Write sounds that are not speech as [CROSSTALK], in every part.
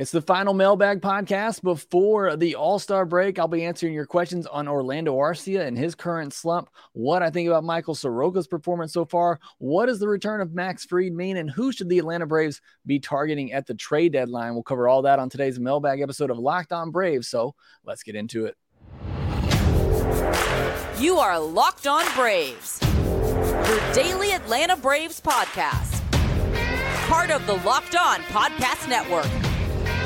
It's the final mailbag podcast before the All Star break. I'll be answering your questions on Orlando Arcia and his current slump, what I think about Michael Soroka's performance so far, what does the return of Max Fried mean, and who should the Atlanta Braves be targeting at the trade deadline. We'll cover all that on today's mailbag episode of Locked On Braves. So let's get into it. You are Locked On Braves, your daily Atlanta Braves podcast, part of the Locked On Podcast Network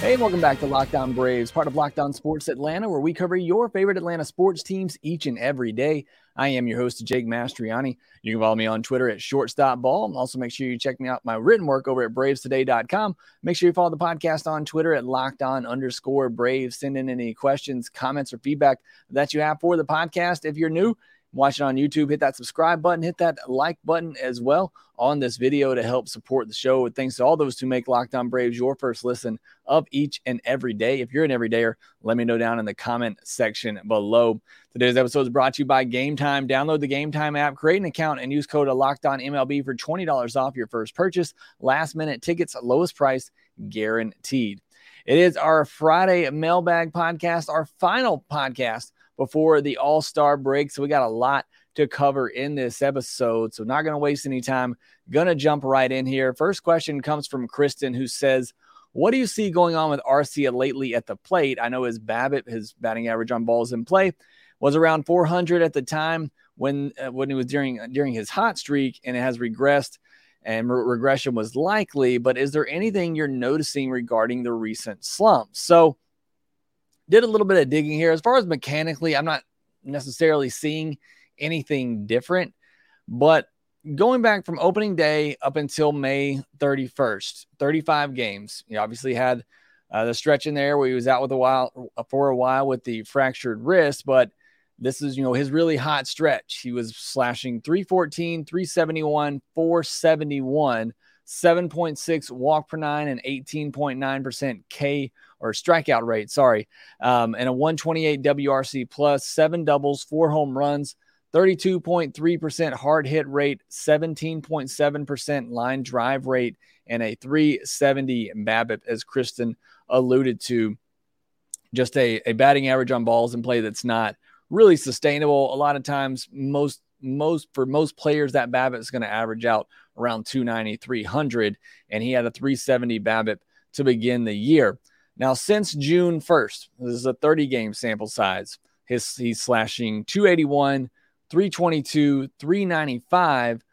Hey, welcome back to Locked On Braves, part of Locked On Sports Atlanta, where we cover your favorite Atlanta sports teams each and every day. I am your host, Jake Mastroianni. You can follow me on Twitter at shortstopball. Also, make sure you check me out my written work over at bravestoday.com. Make sure you follow the podcast on Twitter at locked on underscore braves. Send in any questions, comments, or feedback that you have for the podcast. If you're new, watch it on YouTube, hit that subscribe button, hit that like button as well on this video to help support the show. And Thanks to all those who make Locked On Braves your first listen of each and every day. If you're an everydayer, let me know down in the comment section below. Today's episode is brought to you by Game Time. Download the Game Time app, create an account, and use code MLB for $20 off your first purchase. Last minute tickets, lowest price guaranteed. It is our Friday mailbag podcast, our final podcast before the All Star break. So we got a lot to cover in this episode. So not going to waste any time. Going to jump right in here. First question comes from Kristen, who says, what do you see going on with Arcia lately at the plate? I know his BABIP, his batting average on balls in play, was around 400 at the time when uh, when he was during during his hot streak, and it has regressed, and re- regression was likely. But is there anything you're noticing regarding the recent slump? So did a little bit of digging here. As far as mechanically, I'm not necessarily seeing anything different, but going back from opening day up until May 31st, 35 games. He obviously had uh, the stretch in there where he was out with a while for a while with the fractured wrist, but this is you know his really hot stretch. He was slashing 314, 371, 471 7.6 walk per nine and 18.9% K or strikeout rate, sorry, um, and a 128 WRC plus, seven doubles, four home runs, 32.3% hard hit rate, 17.7% line drive rate, and a 370 BABIP, as Kristen alluded to. Just a, a batting average on balls in play that's not really sustainable. A lot of times, most most for most players, that BABIP is going to average out around 290, 300, and he had a 370 BABIP to begin the year. Now, since June 1st, this is a 30 game sample size. His, he's slashing 281, 322, 395,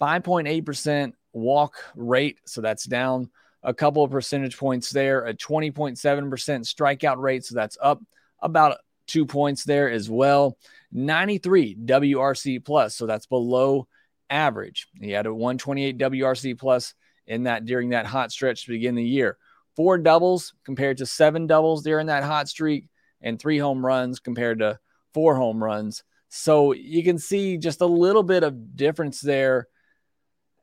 5.8% walk rate. So that's down a couple of percentage points there, a 20.7% strikeout rate. So that's up about two points there as well. 93 WRC plus. So that's below average. He had a 128 WRC plus in that during that hot stretch to begin the year. Four doubles compared to seven doubles during that hot streak, and three home runs compared to four home runs. So you can see just a little bit of difference there.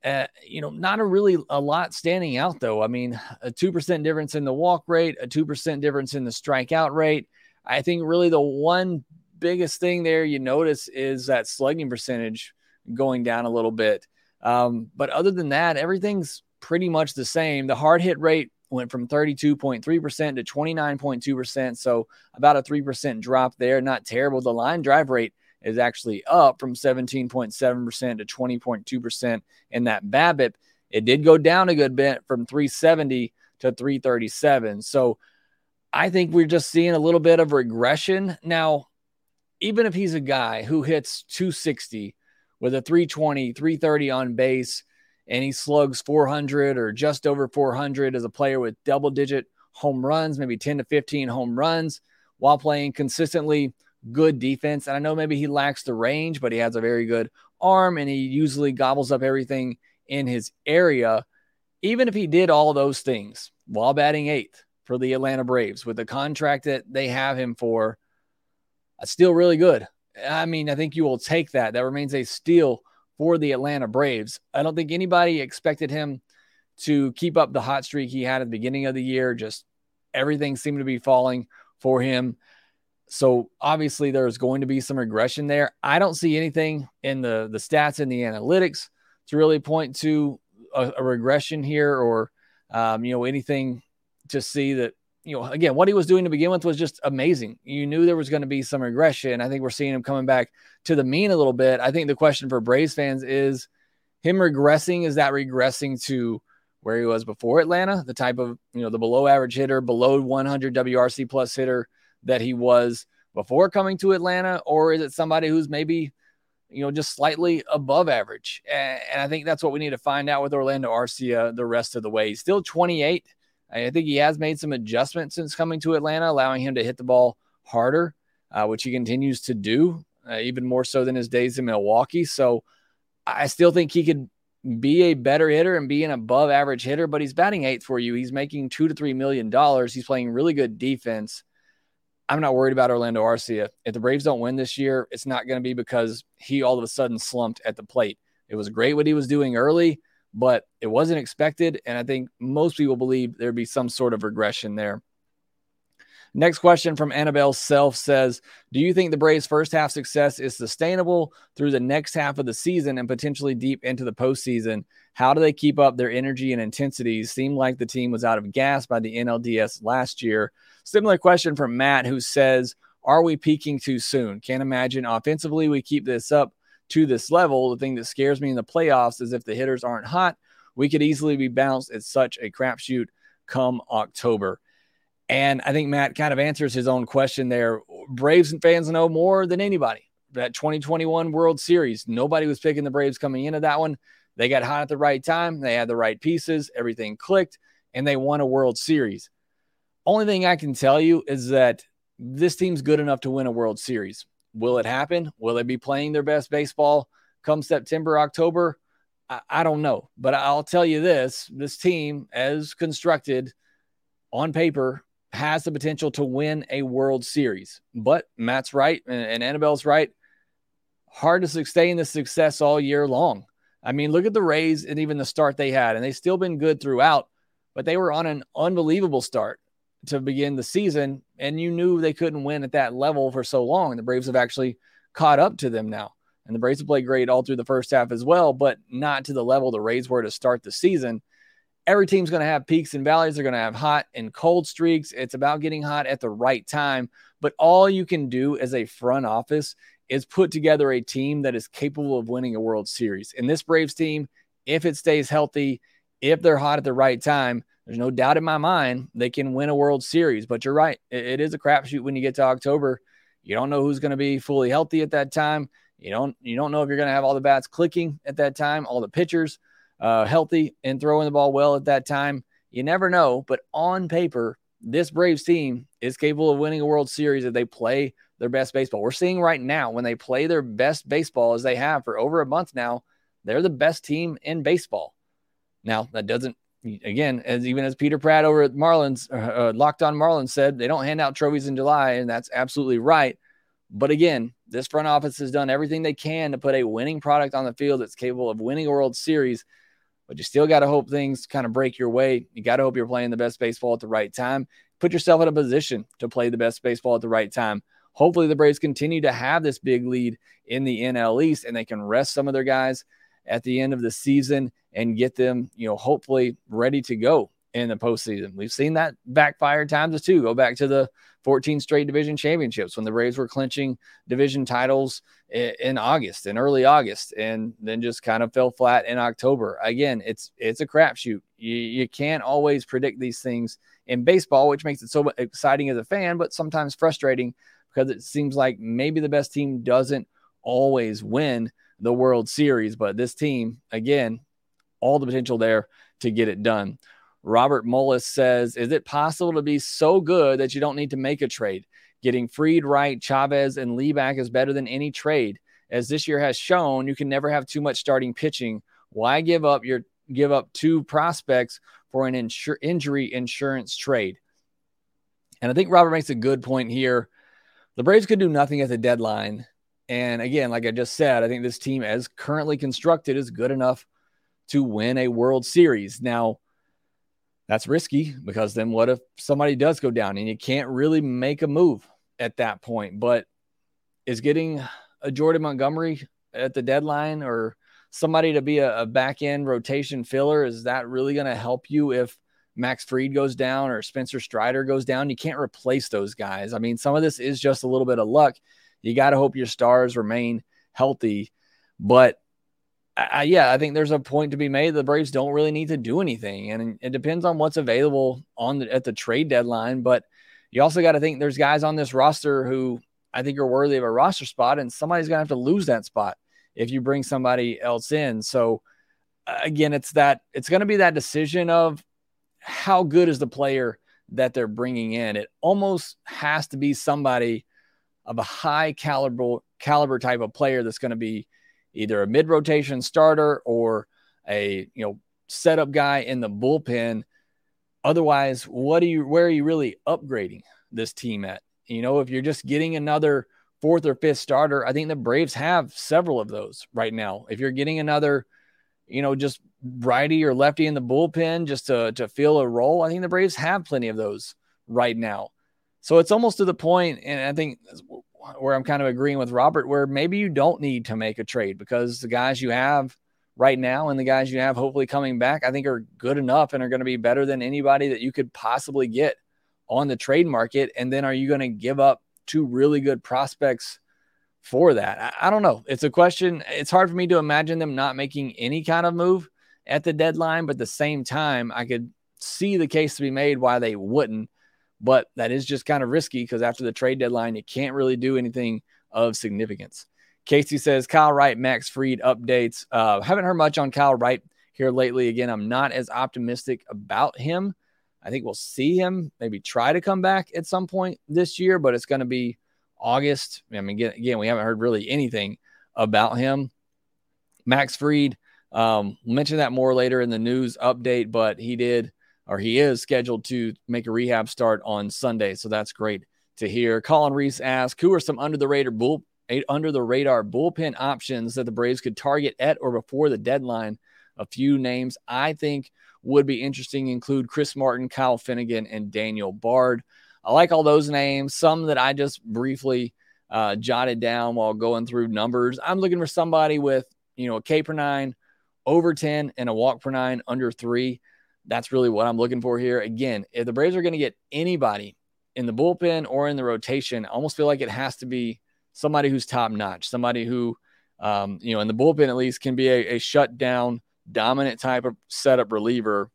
Uh, you know, not a really a lot standing out though. I mean, a two percent difference in the walk rate, a two percent difference in the strikeout rate. I think really the one biggest thing there you notice is that slugging percentage going down a little bit. Um, but other than that, everything's pretty much the same. The hard hit rate went from 32.3% to 29.2%. So about a 3% drop there. Not terrible. The line drive rate is actually up from 17.7% to 20.2% in that BABIP, It did go down a good bit from 370 to 337. So I think we're just seeing a little bit of regression. Now, even if he's a guy who hits 260 with a 320, 330 on base, and he slugs 400 or just over 400 as a player with double digit home runs, maybe 10 to 15 home runs while playing consistently good defense. And I know maybe he lacks the range, but he has a very good arm and he usually gobbles up everything in his area. Even if he did all those things while batting eighth for the Atlanta Braves with the contract that they have him for, that's still really good. I mean, I think you will take that. That remains a steal for the Atlanta Braves. I don't think anybody expected him to keep up the hot streak he had at the beginning of the year. Just everything seemed to be falling for him. So obviously there's going to be some regression there. I don't see anything in the the stats and the analytics to really point to a, a regression here or um, you know anything to see that you know again what he was doing to begin with was just amazing. You knew there was going to be some regression. I think we're seeing him coming back to the mean a little bit. I think the question for Braves fans is him regressing. Is that regressing to where he was before Atlanta, the type of you know the below average hitter, below 100 WRC plus hitter that he was before coming to Atlanta, or is it somebody who's maybe, you know, just slightly above average? And, I think that's what we need to find out with Orlando Arcia the rest of the way. He's still 28. I think he has made some adjustments since coming to Atlanta, allowing him to hit the ball harder, uh, which he continues to do, uh, even more so than his days in Milwaukee. So I still think he could be a better hitter and be an above average hitter, but he's batting eighth for you. He's making two to three million dollars. He's playing really good defense. I'm not worried about Orlando Arcia. If the Braves don't win this year, it's not going to be because he all of a sudden slumped at the plate. It was great what he was doing early, but it wasn't expected. And I think most people believe there'd be some sort of regression there. Next question from Annabelle Self says Do you think the Braves' first half success is sustainable through the next half of the season and potentially deep into the postseason? How do they keep up their energy and intensity? Seemed like the team was out of gas by the NLDS last year. Similar question from Matt, who says, Are we peaking too soon? Can't imagine offensively we keep this up to this level. The thing that scares me in the playoffs is if the hitters aren't hot, we could easily be bounced. at such a crapshoot come October. And I think Matt kind of answers his own question there. Braves and fans know more than anybody. That 2021 World Series, nobody was picking the Braves coming into that one. They got hot at the right time. They had the right pieces. Everything clicked, and they won a World Series. Only thing I can tell you is that this team's good enough to win a World Series. Will it happen? Will they be playing their best baseball come September, October? I, I don't know. But I'll tell you this this team, as constructed on paper, has the potential to win a World Series. But Matt's right and, Annabelle's right. Hard to sustain the success all year long. I mean, look at the Rays and even the start they had, and they've still been good throughout, but they were on an unbelievable start to begin the season, and you knew they couldn't win at that level for so long. The Braves have actually caught up to them now. And the Braves have played great all through the first half as well, but not to the level the Rays were to start the season every team's going to have peaks and valleys. They're going to have hot and cold streaks. It's about getting hot at the right time. But all you can do as a front office is put together a team that is capable of winning a World Series. And this Braves team, if it stays healthy, if they're hot at the right time, there's no doubt in my mind they can win a World Series. But you're right, it, it is a crapshoot when you get to October. You don't know who's going to be fully healthy at that time. You don't you don't know if you're going to have all the bats clicking at that time, all the pitchers uh, healthy and throwing the ball well at that time. You never know, but on paper, this Braves team is capable of winning a World Series if they play their best baseball. We're seeing right now when they play their best baseball as they have for over a month now, they're the best team in baseball. Now, that doesn't, again, as even as Peter Pratt over at Marlins, uh, uh, Locked On Marlins said, they don't hand out trophies in July, and that's absolutely right. But again, this front office has done everything they can to put a winning product on the field that's capable of winning a World Series but you still got to hope things kind of break your way. You got to hope you're playing the best baseball at the right time. Put yourself in a position to play the best baseball at the right time. Hopefully, the Braves continue to have this big lead in the NL East and they can rest some of their guys at the end of the season and get them, you know, hopefully ready to go in the postseason. We've seen that backfire times too. Go back to the 14 straight division championships when the Braves were clinching division titles in August, in early August, and then just kind of fell flat in October. Again, it's it's a crapshoot. You, you can't always predict these things in baseball, which makes it so exciting as a fan, but sometimes frustrating because it seems like maybe the best team doesn't always win the World Series. But this team, again, all the potential there to get it done. Robert Mullis says, Is it possible to be so good that you don't need to make a trade? Getting Fried, Wright, Chavez, and Lee back is better than any trade. As this year has shown, you can never have too much starting pitching. Why give up your give up two prospects for an insur- injury insurance trade? And I think Robert makes a good point here. The Braves could do nothing at the deadline. And again, like I just said, I think this team, as currently constructed, is good enough to win a World Series. Now, that's risky because then what if somebody does go down and you can't really make a move at that point. But is getting a Jordan Montgomery at the deadline or somebody to be a, a back end rotation filler, is that really going to help you if Max Fried goes down or Spencer Strider goes down? You can't replace those guys. I mean, some of this is just a little bit of luck. You got to hope your stars remain healthy. But I, yeah, I think there's a point to be made. The Braves don't really need to do anything, and it depends on what's available on the, at the trade deadline. But you also got to think there's guys on this roster who I think are worthy of a roster spot, and somebody's gonna have to lose that spot if you bring somebody else in. So uh, again, it's that it's to be that decision of how good is the player that they're bringing in. It almost has to be somebody of a high caliber caliber type of player that's going to be either a mid rotation starter or a you know setup guy in the bullpen. Otherwise, what are you where are you really upgrading this team at? You know, if you're just getting another fourth or fifth starter, I think the Braves have several of those right now. If you're getting another, you know, just righty or lefty in the bullpen just to to fill a role, I think the Braves have plenty of those right now. So it's almost to the point, and I think where I'm kind of agreeing with Robert, where maybe you don't need to make a trade because the guys you have right now and the guys you have hopefully coming back, I think are good enough and are going to be better than anybody that you could possibly get on the trade market. And then are you going to give up two really good prospects for that? I, I don't know. It's a question. It's hard for me to imagine them not making any kind of move at the deadline, but at the same time, I could see the case to be made why they wouldn't but that is just kind of risky because after the trade deadline, you can't really do anything of significance. Casey says Kyle Wright, Max Fried updates. Uh, haven't heard much on Kyle Wright here lately. Again, I'm not as optimistic about him. I think we'll see him maybe try to come back at some point this year, but it's going to be August. I mean, again, we haven't heard really anything about him. Max Fried, um, mention that more later in the news update, but he did or he is scheduled to make a rehab start on Sunday. So that's great to hear. Colin Reese asks, who are some under the radar bull under the radar bullpen options that the Braves could target at or before the deadline? A few names I think would be interesting include Chris Martin, Kyle Finnegan, and Daniel Bard. I like all those names. Some that I just briefly uh, jotted down while going through numbers. I'm looking for somebody with you know a K per nine over 10 and a walk per nine under three. That's really what I'm looking for here. Again, if the Braves are going to get anybody in the bullpen or in the rotation, I almost feel like it has to be somebody who's top notch, somebody who, um, you know, in the bullpen at least can be a, a shutdown, dominant type of setup reliever.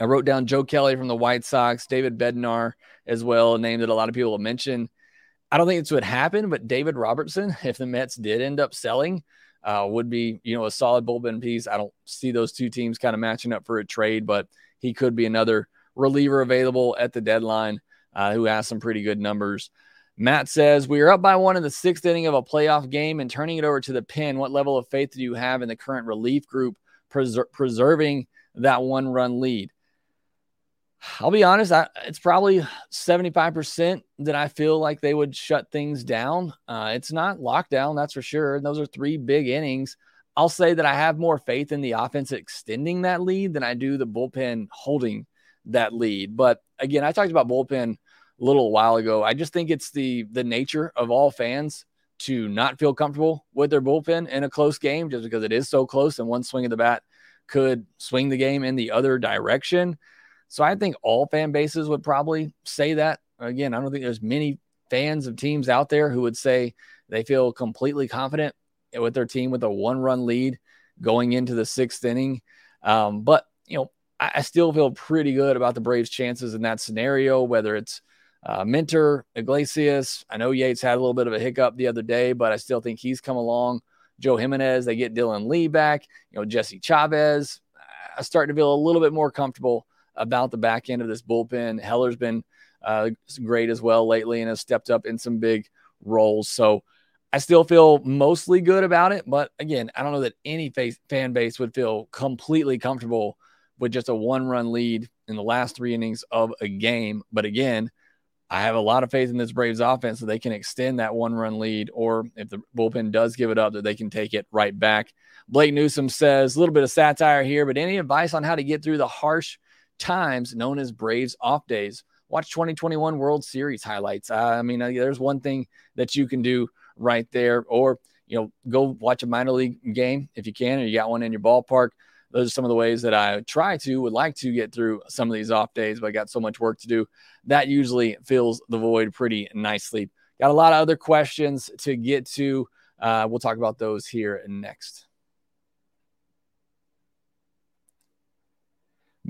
I wrote down Joe Kelly from the White Sox, David Bednar as well, a name that a lot of people have mentioned. I don't think this would happen, but David Robertson, [LAUGHS] if the Mets did end up selling, uh, would be, you know, a solid bullpen piece. I don't see those two teams kind of matching up for a trade, but he could be another reliever available at the deadline uh, who has some pretty good numbers. Matt says, We are up by one in the sixth inning of a playoff game and turning it over to the pen. What level of faith do you have in the current relief group preser- preserving that one run lead? I'll be honest, I, it's probably 75% that I feel like they would shut things down. Uh, it's not lockdown, that's for sure. And those are three big innings. I'll say that I have more faith in the offense extending that lead than I do the bullpen holding that lead. But again, I talked about bullpen a little while ago. I just think it's the the nature of all fans to not feel comfortable with their bullpen in a close game just because it is so close and one swing of the bat could swing the game in the other direction. So I think all fan bases would probably say that. Again, I don't think there's many fans of teams out there who would say they feel completely confident with their team with a one run lead going into the sixth inning. Um, but, you know, I, still feel pretty good about the Braves' chances in that scenario, whether it's uh, Minter, Iglesias. I know Yates had a little bit of a hiccup the other day, but I still think he's come along. Joe Jimenez, they get Dylan Lee back, you know, Jesse Chavez. I start to feel a little bit more comfortable about the back end of this bullpen. Heller's been uh, great as well lately and has stepped up in some big roles. So I still feel mostly good about it. But again, I don't know that any fan base would feel completely comfortable with just a one run lead in the last three innings of a game. But again, I have a lot of faith in this Braves offense that they can extend that one run lead, or if the bullpen does give it up, that they can take it right back. Blake Newsom says a little bit of satire here, but any advice on how to get through the harsh times known as Braves off days. watch 2021 World Series highlights. Uh, I mean, uh, there's one thing that you can do right there, or you know, go watch a minor league game if you can, or you got one in your ballpark. Those are some of the ways that I try to, would like to get through some of these off days, but I got so much work to do. That usually fills the void pretty nicely. Got a lot of other questions to get to. Uh, we'll talk about those here next.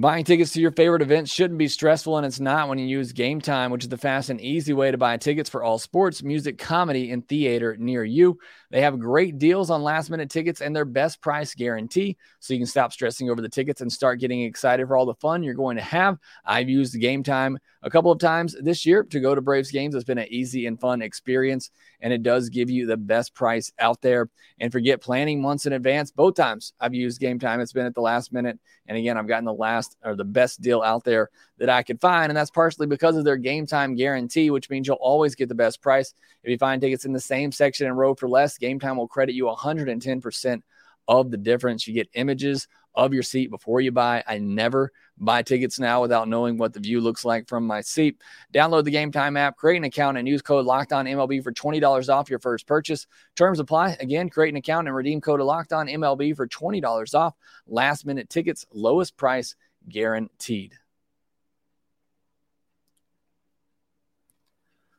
Buying tickets to your favorite events shouldn't be stressful, and it's not when you use Game Time, which is the fast and easy way to buy tickets for all sports, music, comedy, and theater near you. They have great deals on last minute tickets and their best price guarantee, so you can stop stressing over the tickets and start getting excited for all the fun you're going to have. I've used Game Time a couple of times this year to go to Braves games. It's been an easy and fun experience, and it does give you the best price out there. And forget planning months in advance. Both times I've used Game Time, it's been at the last minute. And again, I've gotten the last or the best deal out there that I could find. And that's partially because of their game time guarantee, which means you'll always get the best price. If you find tickets in the same section and row for less, Game Time will credit you 110% of the difference. You get images of your seat before you buy. I never buy tickets now without knowing what the view looks like from my seat. Download the Game Time app, create an account, and use code Locked On MLB for twenty dollars off your first purchase. Terms apply. Again, create an account and redeem code Locked On MLB for twenty dollars off. Last minute tickets, lowest price guaranteed.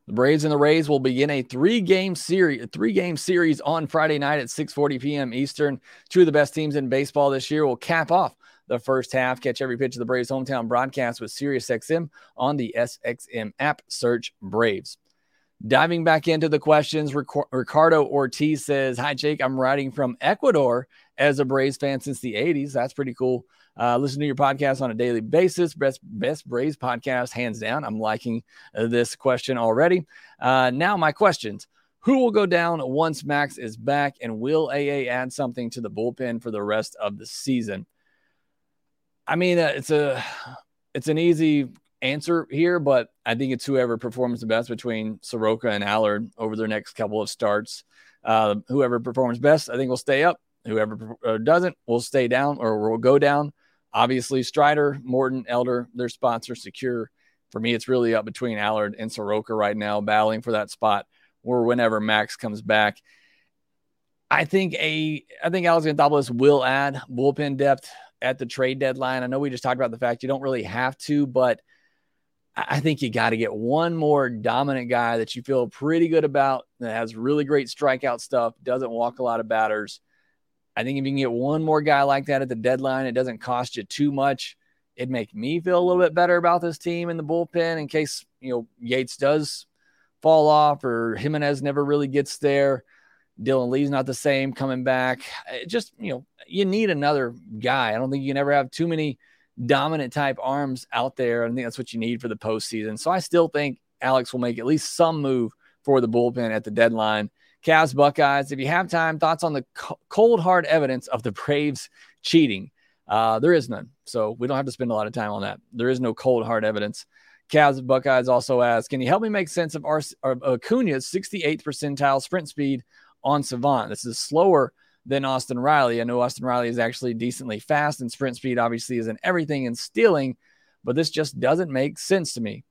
The Braves and the Rays will begin a three-game series, three-game series on Friday night at 6:40 p.m. Eastern. Two of the best teams in baseball this year will cap off the first half. Catch every pitch of the Braves hometown broadcast with SiriusXM on the SXM app. Search Braves. Diving back into the questions, Ricardo Ortiz says, Hi, Jake. I'm writing from Ecuador as a Braves fan since the 80s. That's pretty cool. Uh, listen to your podcast on a daily basis. Best best Braves podcast, hands down. I'm liking uh, this question already. Uh, now, my questions: Who will go down once Max is back, and will AA add something to the bullpen for the rest of the season? I mean, uh, it's a it's an easy answer here, but I think it's whoever performs the best between Soroka and Allard over their next couple of starts. Uh, whoever performs best, I think, will stay up. Whoever uh, doesn't will stay down or will go down. Obviously, Strider, Morton, Elder, their spots are secure. For me, it's really up between Allard and Soroka right now, battling for that spot or whenever Max comes back. I think a I think Alex Anthopoulos will add bullpen depth at the trade deadline. I know we just talked about the fact you don't really have to, but I think you got to get one more dominant guy that you feel pretty good about that has really great strikeout stuff, doesn't walk a lot of batters, I think if you can get one more guy like that at the deadline, it doesn't cost you too much. It'd make me feel a little bit better about this team in the bullpen in case, you know, Yates does fall off or Jimenez never really gets there. Dylan Lee's not the same coming back. It just, you know, you need another guy. I don't think you can ever have too many dominant type arms out there. I think that's what you need for the postseason. So I still think Alex will make at least some move for the bullpen at the deadline. Cavs, Buckeyes. If you have time, thoughts on the cold hard evidence of the Braves cheating? Uh, there is none. So we don't have to spend a lot of time on that. There is no cold hard evidence. Cavs, Buckeyes also ask, can you help me make sense of our, Acuna's 68th percentile sprint speed on Savant? This is slower than Austin Riley. I know Austin Riley is actually decently fast, and sprint speed obviously isn't everything in stealing, but this just doesn't make sense to me.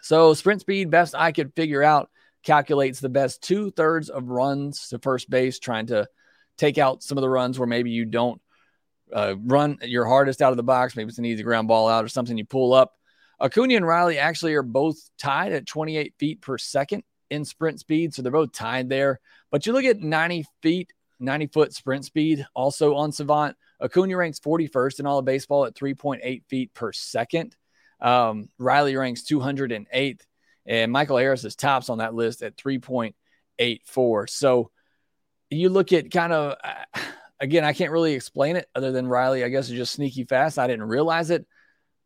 So, sprint speed, best I could figure out, calculates the best two thirds of runs to first base, trying to take out some of the runs where maybe you don't uh, run your hardest out of the box. Maybe it's an easy ground ball out or something you pull up. Acuna and Riley actually are both tied at 28 feet per second in sprint speed. So they're both tied there. But you look at 90 feet, 90 foot sprint speed also on Savant. Acuna ranks 41st in all of baseball at 3.8 feet per second. Um, Riley ranks 208th and Michael Harris is tops on that list at 3.84. So you look at kind of, again, I can't really explain it other than Riley, I guess, is just sneaky fast. I didn't realize it.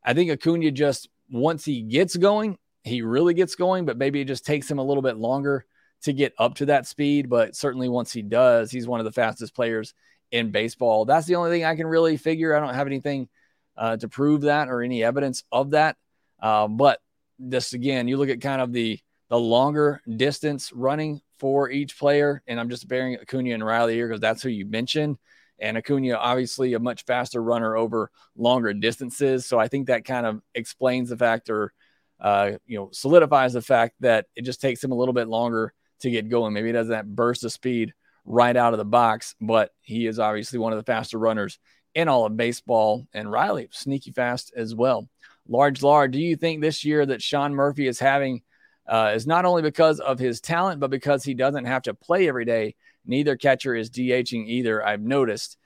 I think Acuna just, once he gets going, he really gets going, but maybe it just takes him a little bit longer to get up to that speed. But certainly once he does, he's one of the fastest players in baseball. That's the only thing I can really figure. I don't have anything uh, to prove that or any evidence of that. Uh, but this again, you look at kind of the the longer distance running for each player, and I'm just bearing Acuna and Riley here because that's who you mentioned. And Acuna, obviously, a much faster runner over longer distances. So I think that kind of explains the factor uh, you know, solidifies the fact that it just takes him a little bit longer to get going. Maybe he doesn't that burst of speed right out of the box, but he is obviously one of the faster runners in all of baseball. And Riley, sneaky fast as well. Large Lard, do you think this year that Sean Murphy is having uh, is not only because of his talent, but because he doesn't have to play every day? Neither catcher is DHing either, I've noticed.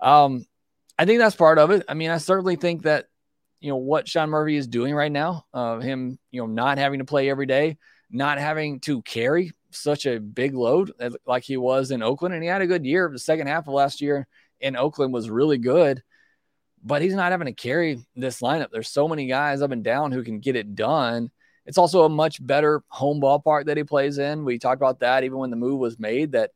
Um, I think that's part of it. I mean, I certainly think that, you know, what Sean Murphy is doing right now, uh, him, you know, not having to play every day, not having to carry such a big load like he was in Oakland. And he had a good year. The second half of last year in Oakland was really good, but he's not having to carry this lineup. There's so many guys up and down who can get it done. It's also a much better home ballpark that he plays in. We talked about that even when the move was made that,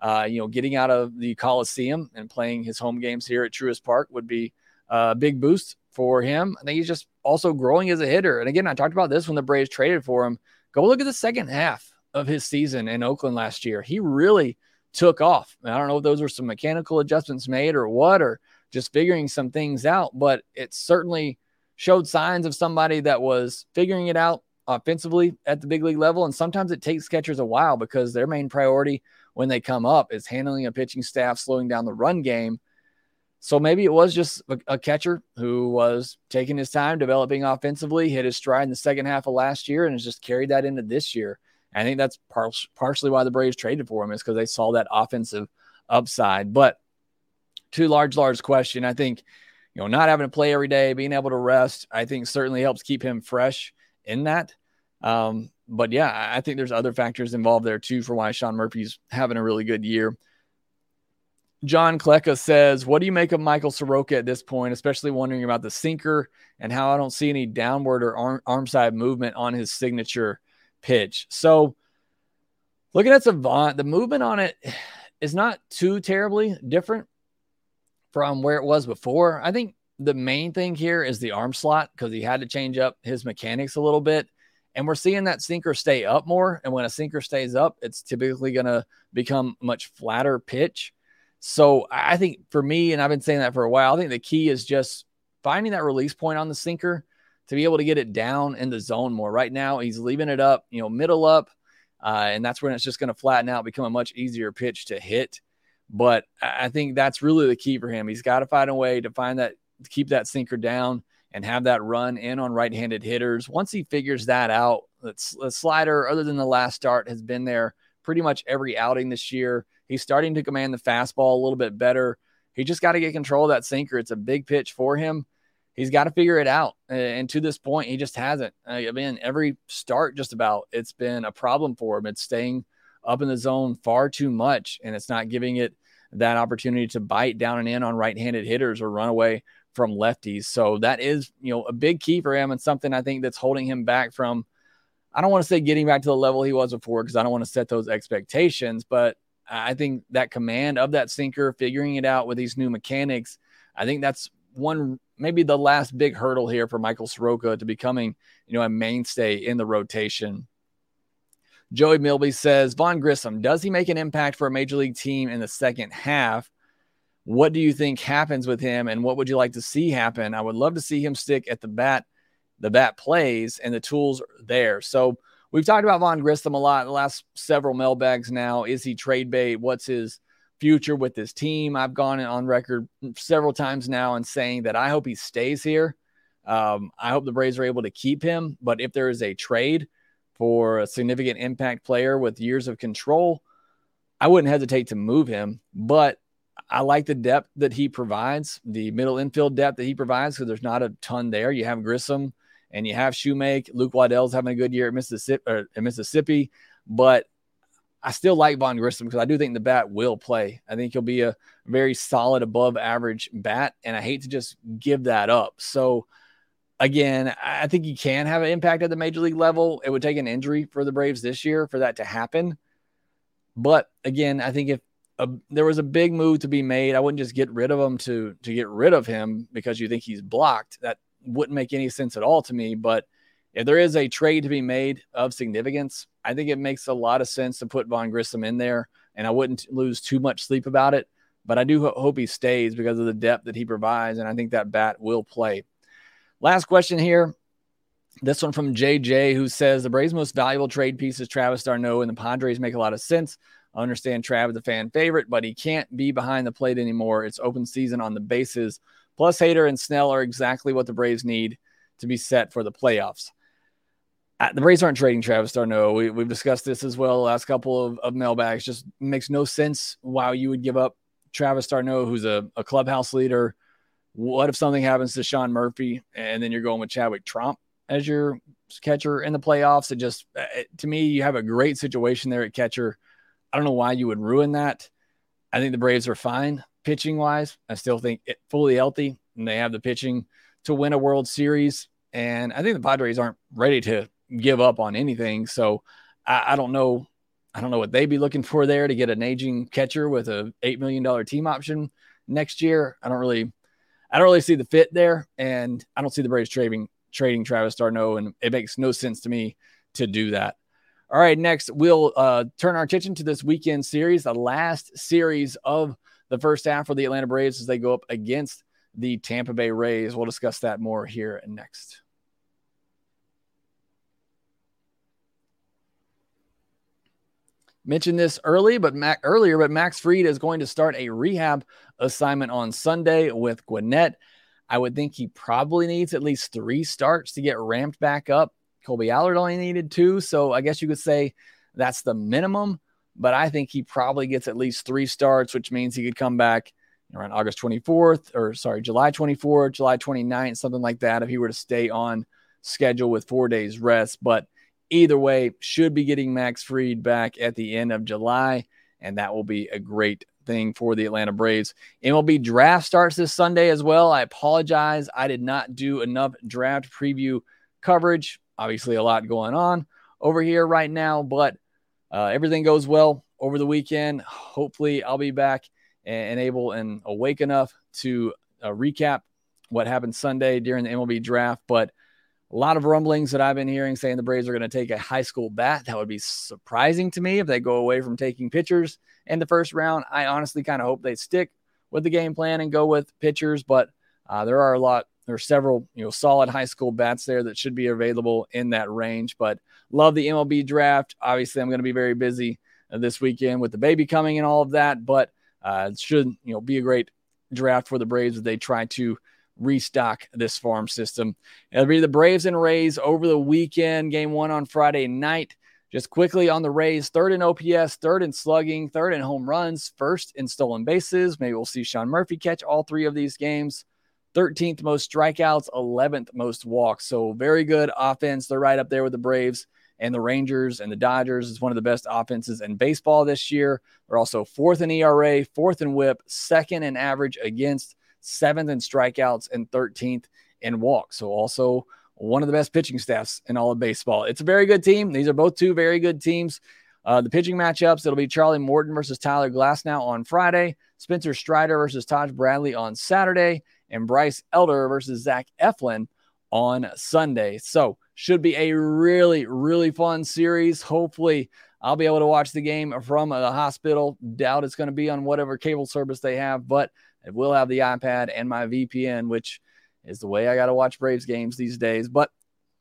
uh, you know, getting out of the Coliseum and playing his home games here at Truist Park would be a big boost for him. I think he's just also growing as a hitter. And again, I talked about this when the Braves traded for him. Go look at the second half of his season in Oakland last year. He really took off. I don't know if those were some mechanical adjustments made or what, or just figuring some things out, but it certainly showed signs of somebody that was figuring it out offensively at the big league level. And sometimes it takes catchers a while because their main priority when they come up is handling a pitching staff, slowing down the run game. So maybe it was just a, catcher who was taking his time developing offensively, hit his stride in the second half of last year, and has just carried that into this year. I think that's par- partially why the Braves traded for him is because they saw that offensive upside. But to large, large question, I think you know not having to play every day, being able to rest, I think certainly helps keep him fresh in that. Um, but yeah, I think there's other factors involved there too for why Sean Murphy's having a really good year. John Klecka says, What do you make of Michael Soroka at this point, especially wondering about the sinker and how I don't see any downward or arm, arm side movement on his signature pitch. So looking at Savant, the movement on it is not too terribly different from where it was before. I think the main thing here is the arm slot because he had to change up his mechanics a little bit. And we're seeing that sinker stay up more. And when a sinker stays up, it's typically going to become much flatter pitch. So I think for me, and I've been saying that for a while, I think the key is just finding that release point on the sinker to be able to get it down in the zone more. Right now, he's leaving it up, you know, middle up, uh, and that's when it's just going to flatten out, become a much easier pitch to hit. But I think that's really the key for him. He's got to find a way to find that, to keep that sinker down and have that run in on right-handed hitters. Once he figures that out, the slider, other than the last start, has been there pretty much every outing this year. He's starting to command the fastball a little bit better. He just got to get control of that sinker. It's a big pitch for him he's got to figure it out. And to this point, he just hasn't. I mean, every start, just about, it's been a problem for him. It's staying up in the zone far too much, and it's not giving it that opportunity to bite down and in on right-handed hitters or run away from lefties. So that is, you know, a big key for him and something I think that's holding him back from. I don't want to say getting back to the level he was before because I don't want to set those expectations, but I think that command of that sinker, figuring it out with these new mechanics, I think that's one maybe the last big hurdle here for Michael Soroka to becoming, you know, a mainstay in the rotation. Joey Milby says, Vaughn Grissom, does he make an impact for a major league team in the second half? What do you think happens with him and what would you like to see happen? I would love to see him stick at the bat. The bat plays and the tools are there. So we've talked about Vaughn Grissom a lot in the last several mailbags now. Is he trade bait? What's his future with this team. I've gone on record several times now and saying that I hope he stays here. Um, I hope the Braves are able to keep him. But if there is a trade for a significant impact player with years of control, I wouldn't hesitate to move him. But I like the depth that he provides, the middle infield depth that he provides, because there's not a ton there. You have Grissom and you have Shewmake. Luke Waddell's having a good year at Mississippi, at Mississippi but I still like Vaughn Grissom because I do think the bat will play. I think he'll be a very solid, above average bat, and I hate to just give that up. So, again, I think he can have an impact at the major league level. It would take an injury for the Braves this year for that to happen. But again, I think if a, there was a big move to be made, I wouldn't just get rid of him to to get rid of him because you think he's blocked. That wouldn't make any sense at all to me. But if there is a trade to be made of significance, I think it makes a lot of sense to put Vaughn Grissom in there, and I wouldn't lose too much sleep about it. But I do hope he stays because of the depth that he provides, and I think that bat will play. Last question here. This one from JJ, who says the Braves' most valuable trade piece is Travis d'Arnaud, and the Padres make a lot of sense. I understand Trav is a fan favorite, but he can't be behind the plate anymore. It's open season on the bases. Plus, Hader and Snell are exactly what the Braves need to be set for the playoffs. Uh, the Braves aren't trading Travis d'Arnaud. We, have discussed this as well the last couple of, of mailbags. Just makes no sense why you would give up Travis d'Arnaud, who's a, a clubhouse leader. What if something happens to Sean Murphy and then you're going with Chadwick Tromp as your catcher in the playoffs? It just, uh, to me, you have a great situation there at catcher. I don't know why you would ruin that. I think the Braves are fine pitching wise. I still think it fully healthy and they have the pitching to win a World Series. And I think the Padres aren't ready to give up on anything. So I, I don't know. I don't know what they'd be looking for there to get an aging catcher with a $8 million team option next year. I don't really, I don't really see the fit there. And I don't see the Braves trading, trading Travis d'Arnaud. And it makes no sense to me to do that. All right, next we'll uh, turn our attention to this weekend series, the last series of the first half for the Atlanta Braves as they go up against the Tampa Bay Rays. We'll discuss that more here next. Mentioned this early, but Mac, earlier, but Max Fried is going to start a rehab assignment on Sunday with Gwinnett. I would think he probably needs at least three starts to get ramped back up Kolby Allard only needed two. So I guess you could say that's the minimum. But I think he probably gets at least three starts, which means he could come back around August 24th or sorry, July 24th, July 29th, something like that, if he were to stay on schedule with four days rest. But either way, should be getting Max Fried back at the end of July. And that will be a great thing for the Atlanta Braves. MLB draft starts this Sunday as well. I apologize. I did not do enough draft preview coverage. Obviously, a lot going on over here right now, but uh, everything goes well over the weekend. Hopefully, I'll be back and, able and awake enough to uh, recap what happened Sunday during the MLB draft. But a lot of rumblings that I've been hearing saying the Braves are going to take a high school bat. That would be surprising to me if they go away from taking pitchers in the first round. I honestly kind of hope they stick with the game plan and go with pitchers, but uh, there are a lot there are several, you know, solid high school bats there that should be available in that range. But love the MLB draft. Obviously, I'm going to be very busy uh, this weekend with the baby coming and all of that. But uh, it should, you know, be a great draft for the Braves if they try to restock this farm system. It'll be the Braves and Rays over the weekend. Game one on Friday night. Just quickly on the Rays, third in OPS, third in slugging, third in home runs, first in stolen bases. Maybe we'll see Sean Murphy catch all three of these games. 13th most strikeouts, 11th most walks. So very good offense. They're right up there with the Braves and the Rangers and the Dodgers. It's one of the best offenses in baseball this year. They're also fourth in ERA, fourth in whip, second in average against, seventh in strikeouts, and 13th in walks. So also one of the best pitching staffs in all of baseball. It's a very good team. These are both two very good teams. Uh, the pitching matchups, it'll be Charlie Morton versus Tyler Glasnow on Friday, Spencer Strider versus Taj Bradley on Saturday, and Bryce Elder versus Zach Eflin on Sunday. So, should be a really, really fun series. Hopefully, I'll be able to watch the game from the hospital. Doubt it's going to be on whatever cable service they have, but it will have the iPad and my VPN, which is the way I got to watch Braves games these days. But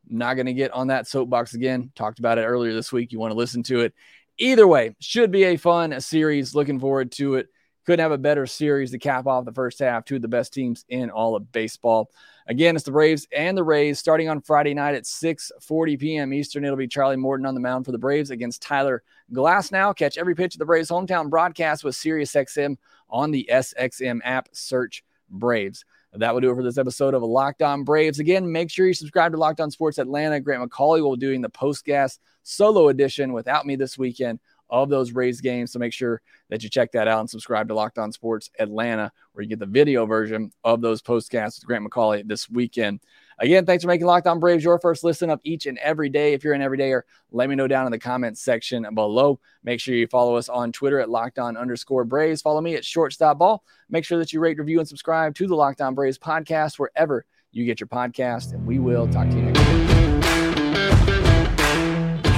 not going to get on that soapbox again. Talked about it earlier this week. You want to listen to it. Either way, should be a fun series. Looking forward to it. Couldn't have a better series to cap off the first half. Two of the best teams in all of baseball. Again, it's the Braves and the Rays starting on Friday night at 6:40 p.m. Eastern. It'll be Charlie Morton on the mound for the Braves against Tyler Glasnow Catch every pitch of the Braves hometown broadcast with SiriusXM on the SXM app. Search Braves. That will do it for this episode of Locked On Braves. Again, make sure you subscribe to Locked On Sports Atlanta. Grant McAuley will be doing the post gas solo edition without me this weekend of those Rays games. So make sure that you check that out and subscribe to Locked On Sports Atlanta, where you get the video version of those postcasts with Grant McAuley this weekend. Again, thanks for making Locked On Braves your first listen of each and every day. If you're an everydayer, let me know down in the comments section below. Make sure you follow us on Twitter at Locked On underscore Braves. Follow me at Shortstop Ball. Make sure that you rate, review, and subscribe to the Locked On Braves podcast wherever you get your podcast. And we will talk to you next week.